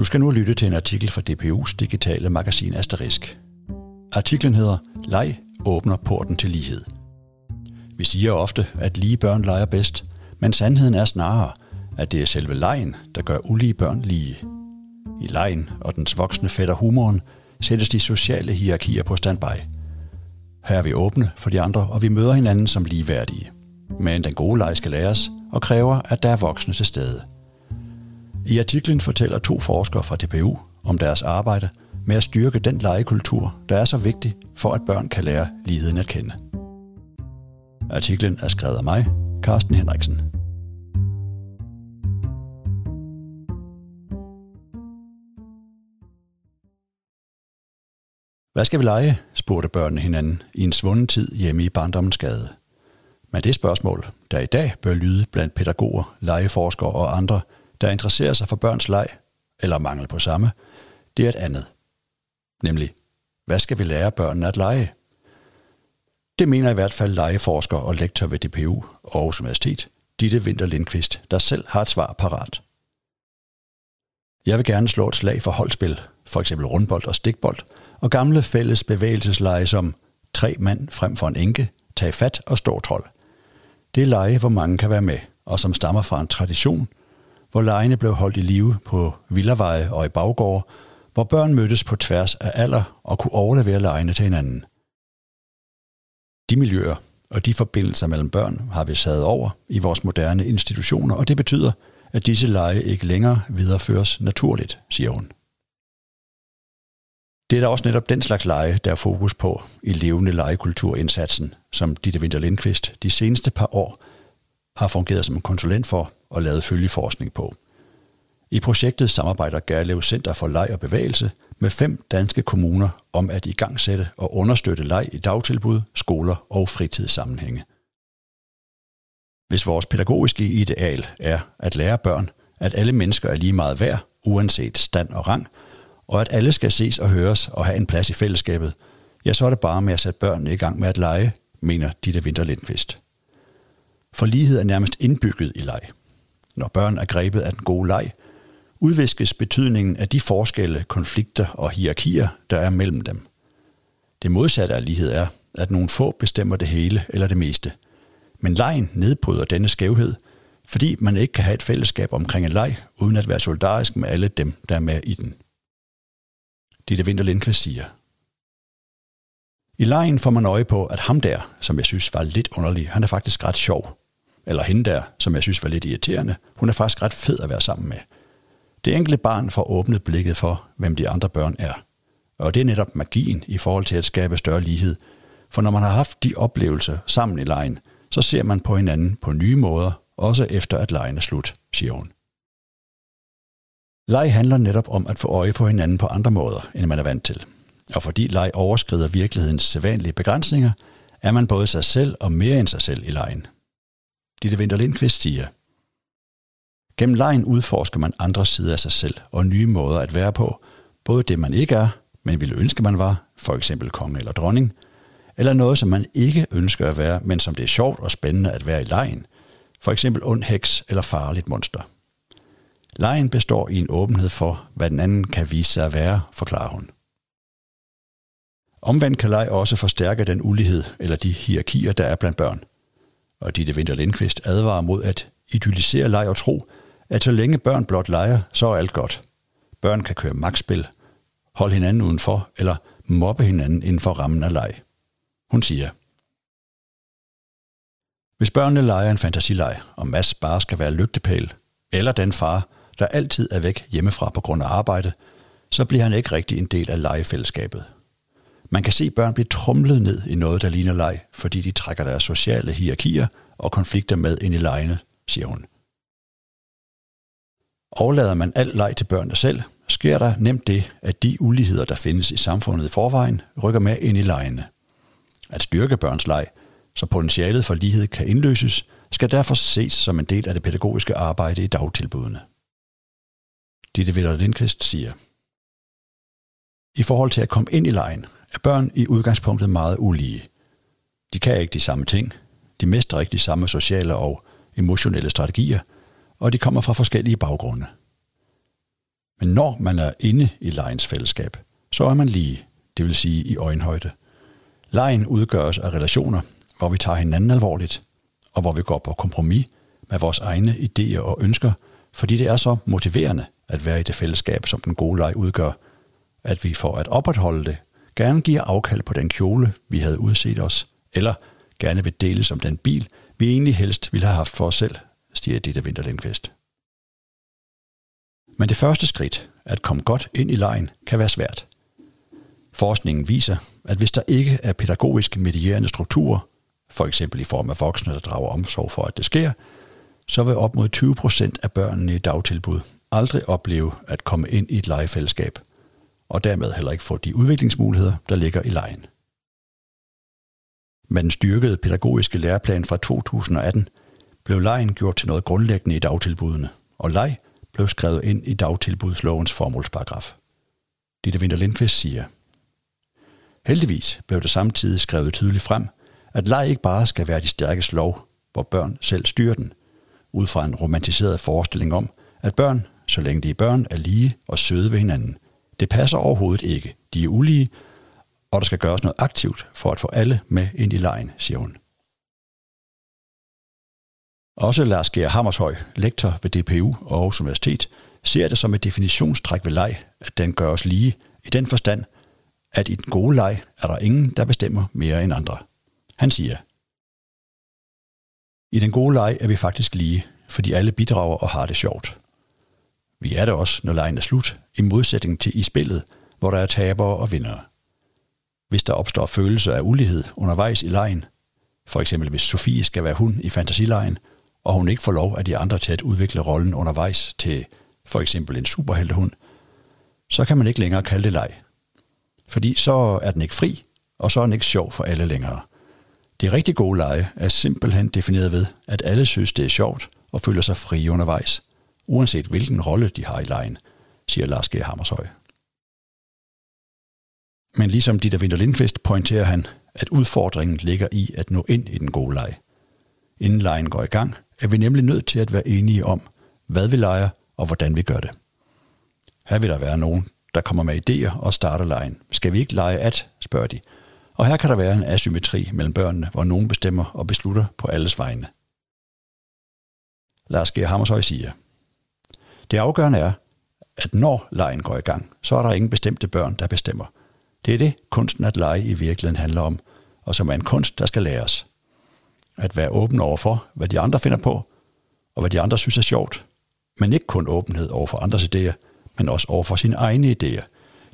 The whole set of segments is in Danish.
Du skal nu lytte til en artikel fra DPU's digitale magasin Asterisk. Artiklen hedder Leg åbner porten til lighed. Vi siger ofte, at lige børn leger bedst, men sandheden er snarere, at det er selve lejen, der gør ulige børn lige. I lejen og dens voksne fætter humoren sættes de sociale hierarkier på standby. Her er vi åbne for de andre, og vi møder hinanden som ligeværdige. Men den gode leg skal læres og kræver, at der er voksne til stede. I artiklen fortæller to forskere fra DPU om deres arbejde med at styrke den legekultur, der er så vigtig for, at børn kan lære ligheden at kende. Artiklen er skrevet af mig, Carsten Henriksen. Hvad skal vi lege? spurgte børnene hinanden i en svunden tid hjemme i barndommens gade. Men det spørgsmål, der i dag bør lyde blandt pædagoger, legeforskere og andre, der interesserer sig for børns leg, eller mangel på samme, det er et andet. Nemlig, hvad skal vi lære børnene at lege? Det mener i hvert fald legeforsker og lektor ved DPU og Aarhus Universitet, Ditte Winter Lindqvist, der selv har et svar parat. Jeg vil gerne slå et slag for holdspil, for eksempel rundbold og stikbold, og gamle fælles bevægelsesleje som tre mand frem for en enke, tag fat og stå trold. Det er leje, hvor mange kan være med, og som stammer fra en tradition, hvor lejene blev holdt i live på villaveje og i baggård, hvor børn mødtes på tværs af alder og kunne overlevere lejene til hinanden. De miljøer og de forbindelser mellem børn har vi sat over i vores moderne institutioner, og det betyder, at disse lege ikke længere videreføres naturligt, siger hun. Det er da også netop den slags lege, der er fokus på i levende legekulturindsatsen, som Ditte Winter Lindqvist de seneste par år har fungeret som konsulent for og lavet følgeforskning på. I projektet samarbejder Gærlev Center for Leg og Bevægelse med fem danske kommuner om at igangsætte og understøtte leg i dagtilbud, skoler og fritidssammenhænge. Hvis vores pædagogiske ideal er at lære børn, at alle mennesker er lige meget værd, uanset stand og rang, og at alle skal ses og høres og have en plads i fællesskabet, ja, så er det bare med at sætte børnene i gang med at lege, mener Ditte Winter Lindqvist. For lighed er nærmest indbygget i leg. Når børn er grebet af den gode leg, udviskes betydningen af de forskelle, konflikter og hierarkier, der er mellem dem. Det modsatte af lighed er, at nogle få bestemmer det hele eller det meste. Men lejen nedbryder denne skævhed, fordi man ikke kan have et fællesskab omkring en leg, uden at være solidarisk med alle dem, der er med i den. Ditte Winter Lindqvist siger. I lejen får man øje på, at ham der, som jeg synes var lidt underlig, han er faktisk ret sjov. Eller hende der, som jeg synes var lidt irriterende, hun er faktisk ret fed at være sammen med. Det enkelte barn får åbnet blikket for, hvem de andre børn er. Og det er netop magien i forhold til at skabe større lighed. For når man har haft de oplevelser sammen i lejen, så ser man på hinanden på nye måder, også efter at lejen er slut, siger hun. Leg handler netop om at få øje på hinanden på andre måder, end man er vant til. Og fordi leg overskrider virkelighedens sædvanlige begrænsninger, er man både sig selv og mere end sig selv i lejen. Ditte Winter Lindqvist siger, Gennem lejen udforsker man andre sider af sig selv og nye måder at være på, både det man ikke er, men ville ønske man var, for eksempel konge eller dronning, eller noget, som man ikke ønsker at være, men som det er sjovt og spændende at være i lejen, for eksempel ond heks eller farligt monster. Lejen består i en åbenhed for, hvad den anden kan vise sig at være, forklarer hun. Omvendt kan leg også forstærke den ulighed eller de hierarkier, der er blandt børn. Og Ditte Winter Lindqvist advarer mod at idyllisere leg og tro, at så længe børn blot leger, så er alt godt. Børn kan køre magtspil, holde hinanden udenfor eller mobbe hinanden inden for rammen af leg. Hun siger, Hvis børnene leger en fantasileg, og Mads bare skal være lygtepæl, eller den far, der altid er væk hjemmefra på grund af arbejde, så bliver han ikke rigtig en del af legefællesskabet. Man kan se børn blive trumlet ned i noget, der ligner leg, fordi de trækker deres sociale hierarkier og konflikter med ind i legene, siger hun. Overlader man alt leg til børnene selv, sker der nemt det, at de uligheder, der findes i samfundet i forvejen, rykker med ind i legene. At styrke børns leg, så potentialet for lighed kan indløses, skal derfor ses som en del af det pædagogiske arbejde i dagtilbudene. Ditte Vitter Lindqvist siger, I forhold til at komme ind i lejen, er børn i udgangspunktet meget ulige. De kan ikke de samme ting, de mestrer ikke de samme sociale og emotionelle strategier, og de kommer fra forskellige baggrunde. Men når man er inde i lejens fællesskab, så er man lige, det vil sige i øjenhøjde. Lejen udgøres af relationer, hvor vi tager hinanden alvorligt, og hvor vi går på kompromis med vores egne idéer og ønsker, fordi det er så motiverende at være i det fællesskab, som den gode leg udgør, at vi for at opretholde det, gerne giver afkald på den kjole, vi havde udset os, eller gerne vil dele som den bil, vi egentlig helst ville have haft for os selv, siger Ditte Winterlindqvist. Men det første skridt, at komme godt ind i lejen, kan være svært. Forskningen viser, at hvis der ikke er pædagogisk medierende strukturer, for eksempel i form af voksne, der drager omsorg for, at det sker, så vil op mod 20 procent af børnene i dagtilbud aldrig opleve at komme ind i et legefællesskab, og dermed heller ikke få de udviklingsmuligheder, der ligger i lejen. Med den styrkede pædagogiske læreplan fra 2018 blev lejen gjort til noget grundlæggende i dagtilbudene, og leg blev skrevet ind i dagtilbudslovens formålsparagraf. Ditte Winter Lindqvist siger, Heldigvis blev det samtidig skrevet tydeligt frem, at leg ikke bare skal være de stærkes lov, hvor børn selv styrer den, ud fra en romantiseret forestilling om, at børn, så længe de er børn, er lige og søde ved hinanden. Det passer overhovedet ikke. De er ulige, og der skal gøres noget aktivt for at få alle med ind i lejen, siger hun. Også Lars G. Hammershøj, lektor ved DPU og Aarhus Universitet, ser det som et definitionstræk ved leg, at den gør os lige, i den forstand, at i den gode leg er der ingen, der bestemmer mere end andre. Han siger, i den gode leg er vi faktisk lige, fordi alle bidrager og har det sjovt. Vi er det også, når lejen er slut, i modsætning til i spillet, hvor der er tabere og vindere. Hvis der opstår følelser af ulighed undervejs i lejen, for eksempel hvis Sofie skal være hun i fantasilejen, og hun ikke får lov af de andre til at udvikle rollen undervejs til for eksempel en superheltehund, så kan man ikke længere kalde det leg. Fordi så er den ikke fri, og så er den ikke sjov for alle længere. Det rigtig gode lege er simpelthen defineret ved, at alle synes, det er sjovt og føler sig frie undervejs, uanset hvilken rolle de har i lejen, siger Lars G. Hammershøj. Men ligesom Dieter Winter Lindqvist pointerer han, at udfordringen ligger i at nå ind i den gode leg. Inden lejen går i gang, er vi nemlig nødt til at være enige om, hvad vi leger og hvordan vi gør det. Her vil der være nogen, der kommer med idéer og starter lejen. Skal vi ikke lege at, spørger de. Og her kan der være en asymmetri mellem børnene, hvor nogen bestemmer og beslutter på alles vegne. Lars G. Hammershøj siger, det afgørende er, at når lejen går i gang, så er der ingen bestemte børn, der bestemmer. Det er det, kunsten at lege i virkeligheden handler om, og som er en kunst, der skal læres. At være åben over for, hvad de andre finder på, og hvad de andre synes er sjovt, men ikke kun åbenhed over for andres idéer, men også over for sine egne idéer.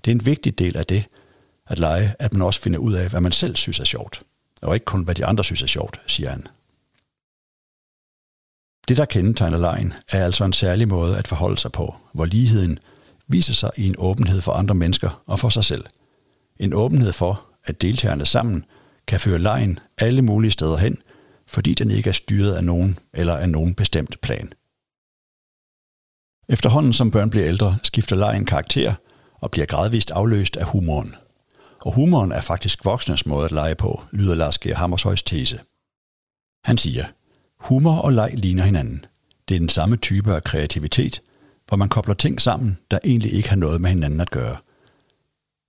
Det er en vigtig del af det, at lege, at man også finder ud af, hvad man selv synes er sjovt, og ikke kun, hvad de andre synes er sjovt, siger han. Det, der kendetegner lejen, er altså en særlig måde at forholde sig på, hvor ligheden viser sig i en åbenhed for andre mennesker og for sig selv. En åbenhed for, at deltagerne sammen kan føre lejen alle mulige steder hen, fordi den ikke er styret af nogen eller af nogen bestemt plan. Efterhånden som børn bliver ældre, skifter lejen karakter og bliver gradvist afløst af humoren. Og humoren er faktisk voksnes måde at lege på, lyder Lars G. Hammershøjs tese. Han siger, humor og leg ligner hinanden. Det er den samme type af kreativitet, hvor man kobler ting sammen, der egentlig ikke har noget med hinanden at gøre.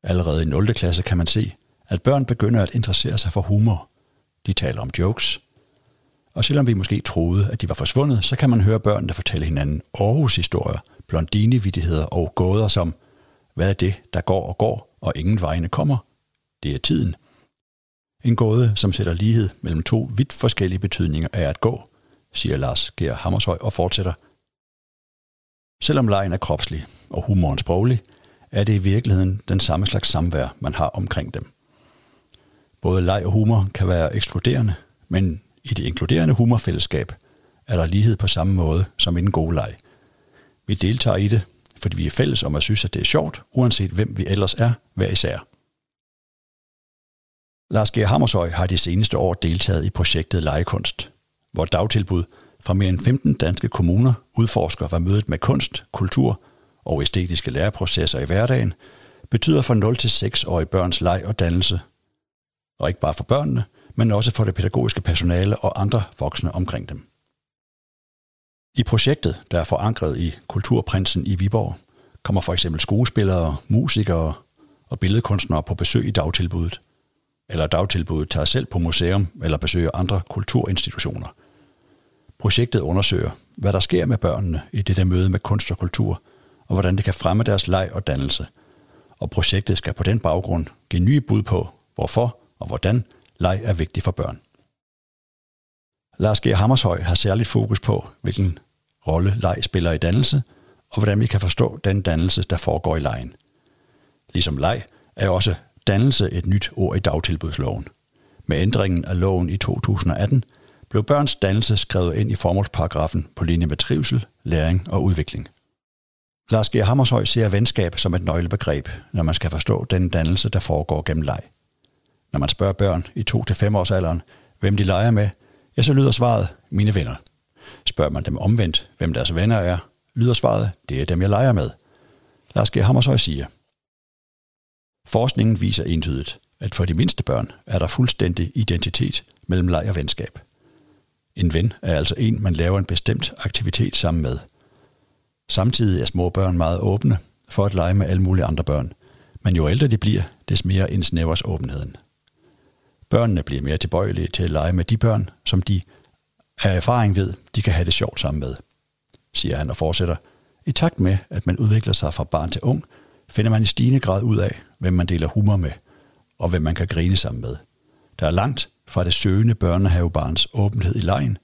Allerede i 0. klasse kan man se, at børn begynder at interessere sig for humor. De taler om jokes, og selvom vi måske troede, at de var forsvundet, så kan man høre børnene fortælle hinanden Aarhus-historier, blondine og gåder som, hvad er det, der går og går, og ingen vejene kommer? Det er tiden. En gåde, som sætter lighed mellem to vidt forskellige betydninger af at gå, siger Lars Geir Hammershøj og fortsætter. Selvom lejen er kropslig og humoren sproglig, er det i virkeligheden den samme slags samvær, man har omkring dem. Både leg og humor kan være ekskluderende, men i det inkluderende humorfællesskab er der lighed på samme måde som i den gode leg. Vi deltager i det, fordi vi er fælles om at synes, at det er sjovt, uanset hvem vi ellers er, hver især. Lars G. Hammershøj har de seneste år deltaget i projektet Legekunst, hvor dagtilbud fra mere end 15 danske kommuner udforsker, hvad mødet med kunst, kultur og æstetiske læreprocesser i hverdagen betyder for 0-6-årige børns leg og dannelse. Og ikke bare for børnene, men også for det pædagogiske personale og andre voksne omkring dem. I projektet, der er forankret i Kulturprinsen i Viborg, kommer for eksempel skuespillere, musikere og billedkunstnere på besøg i dagtilbuddet. Eller dagtilbuddet tager selv på museum eller besøger andre kulturinstitutioner. Projektet undersøger, hvad der sker med børnene i dette møde med kunst og kultur, og hvordan det kan fremme deres leg og dannelse. Og projektet skal på den baggrund give nye bud på, hvorfor og hvordan leg er vigtig for børn. Lars G. Hammershøj har særligt fokus på, hvilken rolle leg spiller i dannelse, og hvordan vi kan forstå den dannelse, der foregår i lejen. Ligesom leg er også dannelse et nyt ord i dagtilbudsloven. Med ændringen af loven i 2018 blev børns dannelse skrevet ind i formålsparagrafen på linje med trivsel, læring og udvikling. Lars G. Hammershøj ser venskab som et nøglebegreb, når man skal forstå den dannelse, der foregår gennem leg. Når man spørger børn i 2-5 års alderen, hvem de leger med, ja, så lyder svaret, mine venner. Spørger man dem omvendt, hvem deres venner er, lyder svaret, det er dem, jeg leger med. Lars G. Hammershøj siger, Forskningen viser entydigt, at for de mindste børn er der fuldstændig identitet mellem leg og venskab. En ven er altså en, man laver en bestemt aktivitet sammen med. Samtidig er små børn meget åbne for at lege med alle mulige andre børn, men jo ældre de bliver, des mere indsnævres åbenheden. Børnene bliver mere tilbøjelige til at lege med de børn, som de af erfaring ved, de kan have det sjovt sammen med, siger han og fortsætter. I takt med, at man udvikler sig fra barn til ung, finder man i stigende grad ud af, hvem man deler humor med, og hvem man kan grine sammen med. Der er langt fra det søgende børnehavebarns åbenhed i lejen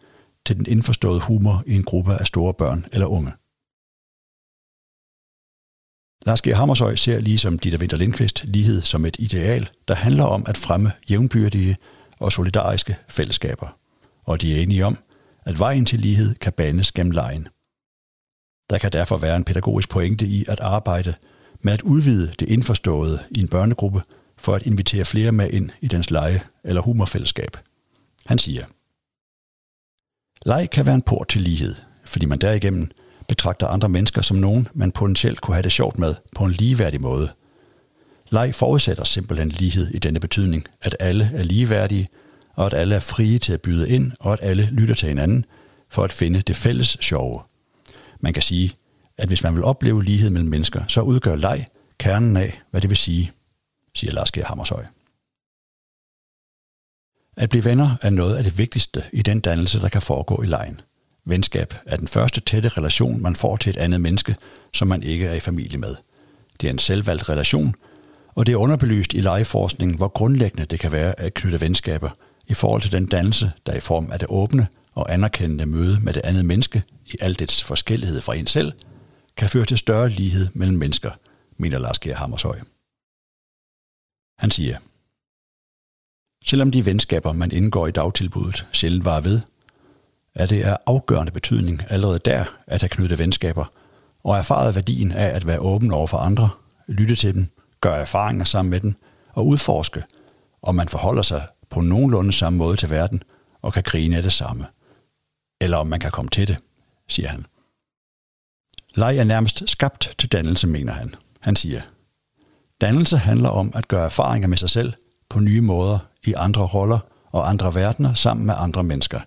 til den indforståede humor i en gruppe af store børn eller unge. Lars G. Hammershøj ser ligesom Dieter Winter Lindqvist lighed som et ideal, der handler om at fremme jævnbyrdige og solidariske fællesskaber. Og de er enige om, at vejen til lighed kan banes gennem lejen. Der kan derfor være en pædagogisk pointe i at arbejde med at udvide det indforståede i en børnegruppe for at invitere flere med ind i dens lege eller humorfællesskab. Han siger, Leg kan være en port til lighed, fordi man derigennem betragter andre mennesker som nogen, man potentielt kunne have det sjovt med på en ligeværdig måde. Leg forudsætter simpelthen lighed i denne betydning, at alle er ligeværdige, og at alle er frie til at byde ind, og at alle lytter til hinanden for at finde det fælles sjove. Man kan sige, at hvis man vil opleve lighed mellem mennesker, så udgør leg kernen af, hvad det vil sige, siger Lars G. Hammershøj. At blive venner er noget af det vigtigste i den dannelse, der kan foregå i lejen. Venskab er den første tætte relation, man får til et andet menneske, som man ikke er i familie med. Det er en selvvalgt relation, og det er underbelyst i legeforskningen, hvor grundlæggende det kan være at knytte venskaber i forhold til den dannelse, der i form af det åbne og anerkendende møde med det andet menneske i al dets forskellighed fra en selv, kan føre til større lighed mellem mennesker, mener Lars Kjær Hammershøj. Han siger, Selvom de venskaber, man indgår i dagtilbuddet, sjældent var ved, er det af afgørende betydning allerede der at have knyttet venskaber, og erfaret værdien af at være åben over for andre, lytte til dem, gøre erfaringer sammen med dem og udforske, om man forholder sig på nogenlunde samme måde til verden og kan grine af det samme. Eller om man kan komme til det, siger han. Leg er nærmest skabt til dannelse, mener han. Han siger, dannelse handler om at gøre erfaringer med sig selv på nye måder i andre roller og andre verdener sammen med andre mennesker.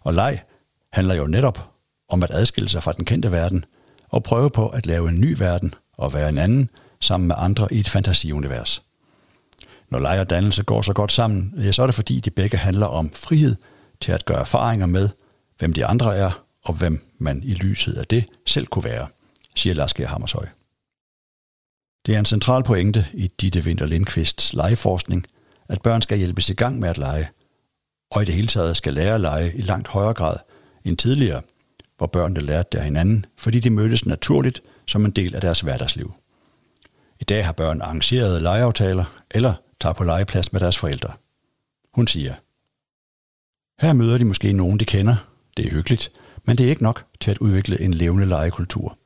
Og leg handler jo netop om at adskille sig fra den kendte verden og prøve på at lave en ny verden og være en anden sammen med andre i et fantasiunivers. Når leg og dannelse går så godt sammen, ja, så er det fordi, de begge handler om frihed til at gøre erfaringer med, hvem de andre er, og hvem man i lyset af det selv kunne være, siger Lars G. Hammershøj. Det er en central pointe i Ditte Winter Lindqvists legeforskning, at børn skal hjælpes i gang med at lege, og i det hele taget skal lære at lege i langt højere grad end tidligere, hvor børnene lærte det af hinanden, fordi de mødtes naturligt som en del af deres hverdagsliv. I dag har børn arrangerede legeaftaler eller tager på legeplads med deres forældre. Hun siger, her møder de måske nogen, de kender. Det er hyggeligt, men det er ikke nok til at udvikle en levende legekultur.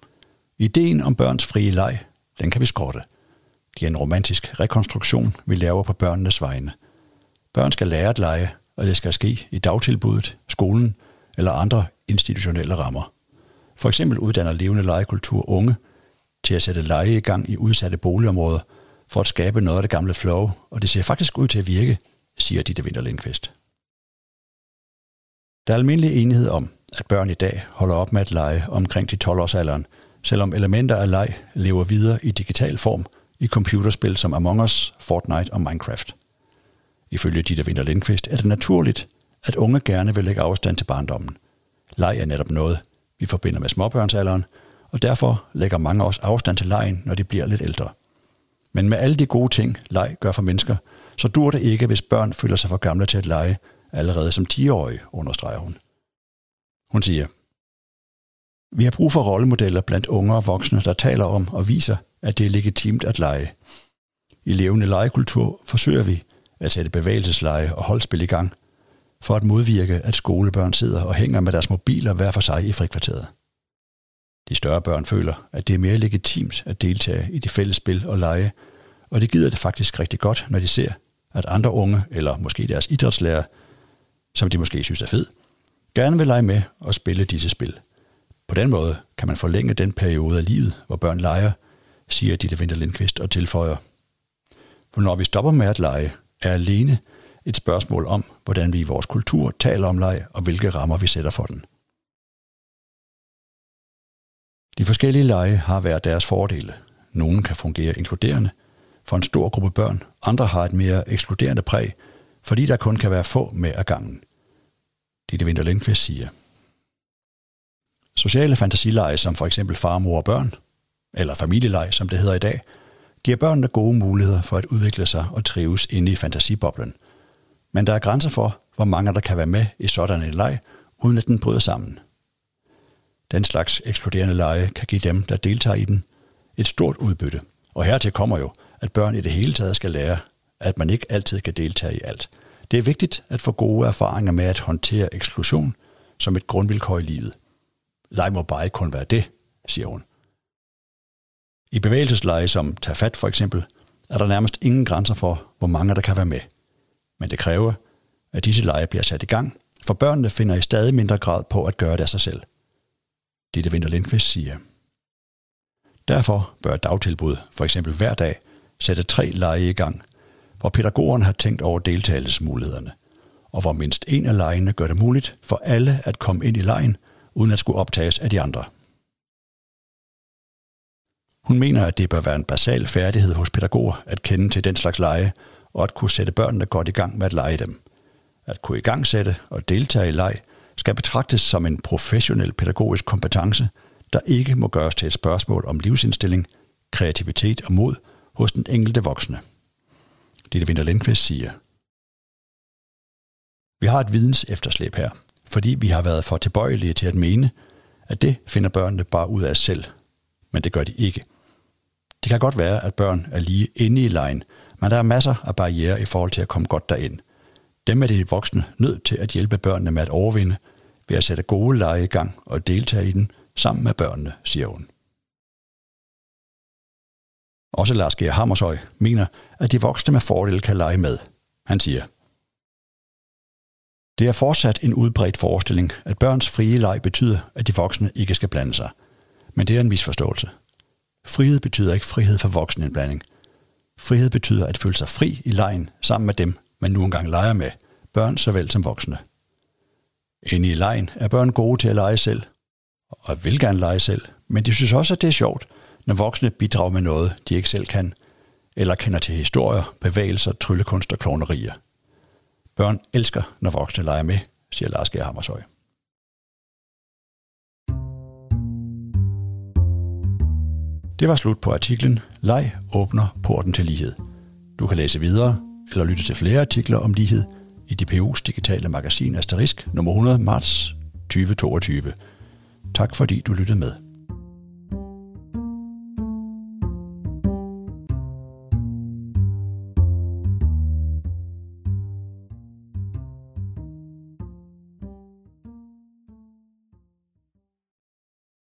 Ideen om børns frie leg, den kan vi skrotte. Det er en romantisk rekonstruktion, vi laver på børnenes vegne. Børn skal lære at lege, og det skal ske i dagtilbuddet, skolen eller andre institutionelle rammer. For eksempel uddanner levende legekultur unge til at sætte lege i gang i udsatte boligområder for at skabe noget af det gamle flow, og det ser faktisk ud til at virke, siger Ditte Winter Lindqvist. Der er almindelig enighed om, at børn i dag holder op med at lege omkring de 12 års alderen, selvom elementer af leg lever videre i digital form i computerspil som Among Us, Fortnite og Minecraft. Ifølge Dieter Winter Lindqvist er det naturligt, at unge gerne vil lægge afstand til barndommen. Leg er netop noget, vi forbinder med småbørnsalderen, og derfor lægger mange også afstand til lejen, når de bliver lidt ældre. Men med alle de gode ting, leg gør for mennesker, så dur det ikke, hvis børn føler sig for gamle til at lege allerede som 10-årige, understreger hun. Hun siger, vi har brug for rollemodeller blandt unge og voksne, der taler om og viser, at det er legitimt at lege. I levende legekultur forsøger vi at sætte bevægelsesleje og holdspil i gang, for at modvirke, at skolebørn sidder og hænger med deres mobiler hver for sig i frikvarteret. De større børn føler, at det er mere legitimt at deltage i de fælles spil og lege, og det gider det faktisk rigtig godt, når de ser, at andre unge, eller måske deres idrætslærer, som de måske synes er fed, gerne vil lege med og spille disse spil. På den måde kan man forlænge den periode af livet, hvor børn leger, siger Ditte Winter Lindqvist og tilføjer. For når vi stopper med at lege, er alene et spørgsmål om, hvordan vi i vores kultur taler om leg og hvilke rammer vi sætter for den. De forskellige lege har hver deres fordele. Nogle kan fungere inkluderende for en stor gruppe børn, andre har et mere ekskluderende præg, fordi der kun kan være få med ad gangen. Ditte Winter Lindqvist siger. Sociale fantasileje som for eksempel far, mor og børn, eller familieleje som det hedder i dag, giver børnene gode muligheder for at udvikle sig og trives inde i fantasiboblen. Men der er grænser for, hvor mange der kan være med i sådan en leg, uden at den bryder sammen. Den slags eksploderende lege kan give dem, der deltager i den, et stort udbytte. Og hertil kommer jo, at børn i det hele taget skal lære, at man ikke altid kan deltage i alt. Det er vigtigt at få gode erfaringer med at håndtere eksklusion som et grundvilkår i livet. Leg må bare ikke kun være det, siger hun. I bevægelsesleje som Tag fat for eksempel, er der nærmest ingen grænser for, hvor mange der kan være med. Men det kræver, at disse lege bliver sat i gang, for børnene finder i stadig mindre grad på at gøre det af sig selv. Det Winter Lindqvist siger. Derfor bør dagtilbud for eksempel hver dag sætte tre lege i gang, hvor pædagogerne har tænkt over deltagelsesmulighederne, og hvor mindst en af lejene gør det muligt for alle at komme ind i lejen, uden at skulle optages af de andre. Hun mener, at det bør være en basal færdighed hos pædagoger at kende til den slags lege, og at kunne sætte børnene godt i gang med at lege dem. At kunne i gang sætte og deltage i leg skal betragtes som en professionel pædagogisk kompetence, der ikke må gøres til et spørgsmål om livsindstilling, kreativitet og mod hos den enkelte voksne. Ditte Winter Lindqvist siger, Vi har et videns efterslæb her, fordi vi har været for tilbøjelige til at mene, at det finder børnene bare ud af selv. Men det gør de ikke. Det kan godt være, at børn er lige inde i lejen, men der er masser af barriere i forhold til at komme godt derind. Dem er de voksne nødt til at hjælpe børnene med at overvinde, ved at sætte gode lege i gang og deltage i den sammen med børnene, siger hun. Også Lars Geir Hammershøj mener, at de voksne med fordel kan lege med. Han siger, det er fortsat en udbredt forestilling, at børns frie leg betyder, at de voksne ikke skal blande sig. Men det er en misforståelse. Frihed betyder ikke frihed for voksenindblanding. Frihed betyder at føle sig fri i lejen sammen med dem, man nu engang leger med, børn såvel som voksne. Inde i lejen er børn gode til at lege selv, og vil gerne lege selv, men de synes også, at det er sjovt, når voksne bidrager med noget, de ikke selv kan, eller kender til historier, bevægelser, tryllekunst og klonerier. Børn elsker, når voksne leger med, siger Lars G. Hammershøj. Det var slut på artiklen Leg åbner porten til lighed. Du kan læse videre eller lytte til flere artikler om lighed i DPU's digitale magasin Asterisk nummer 100 marts 2022. Tak fordi du lyttede med.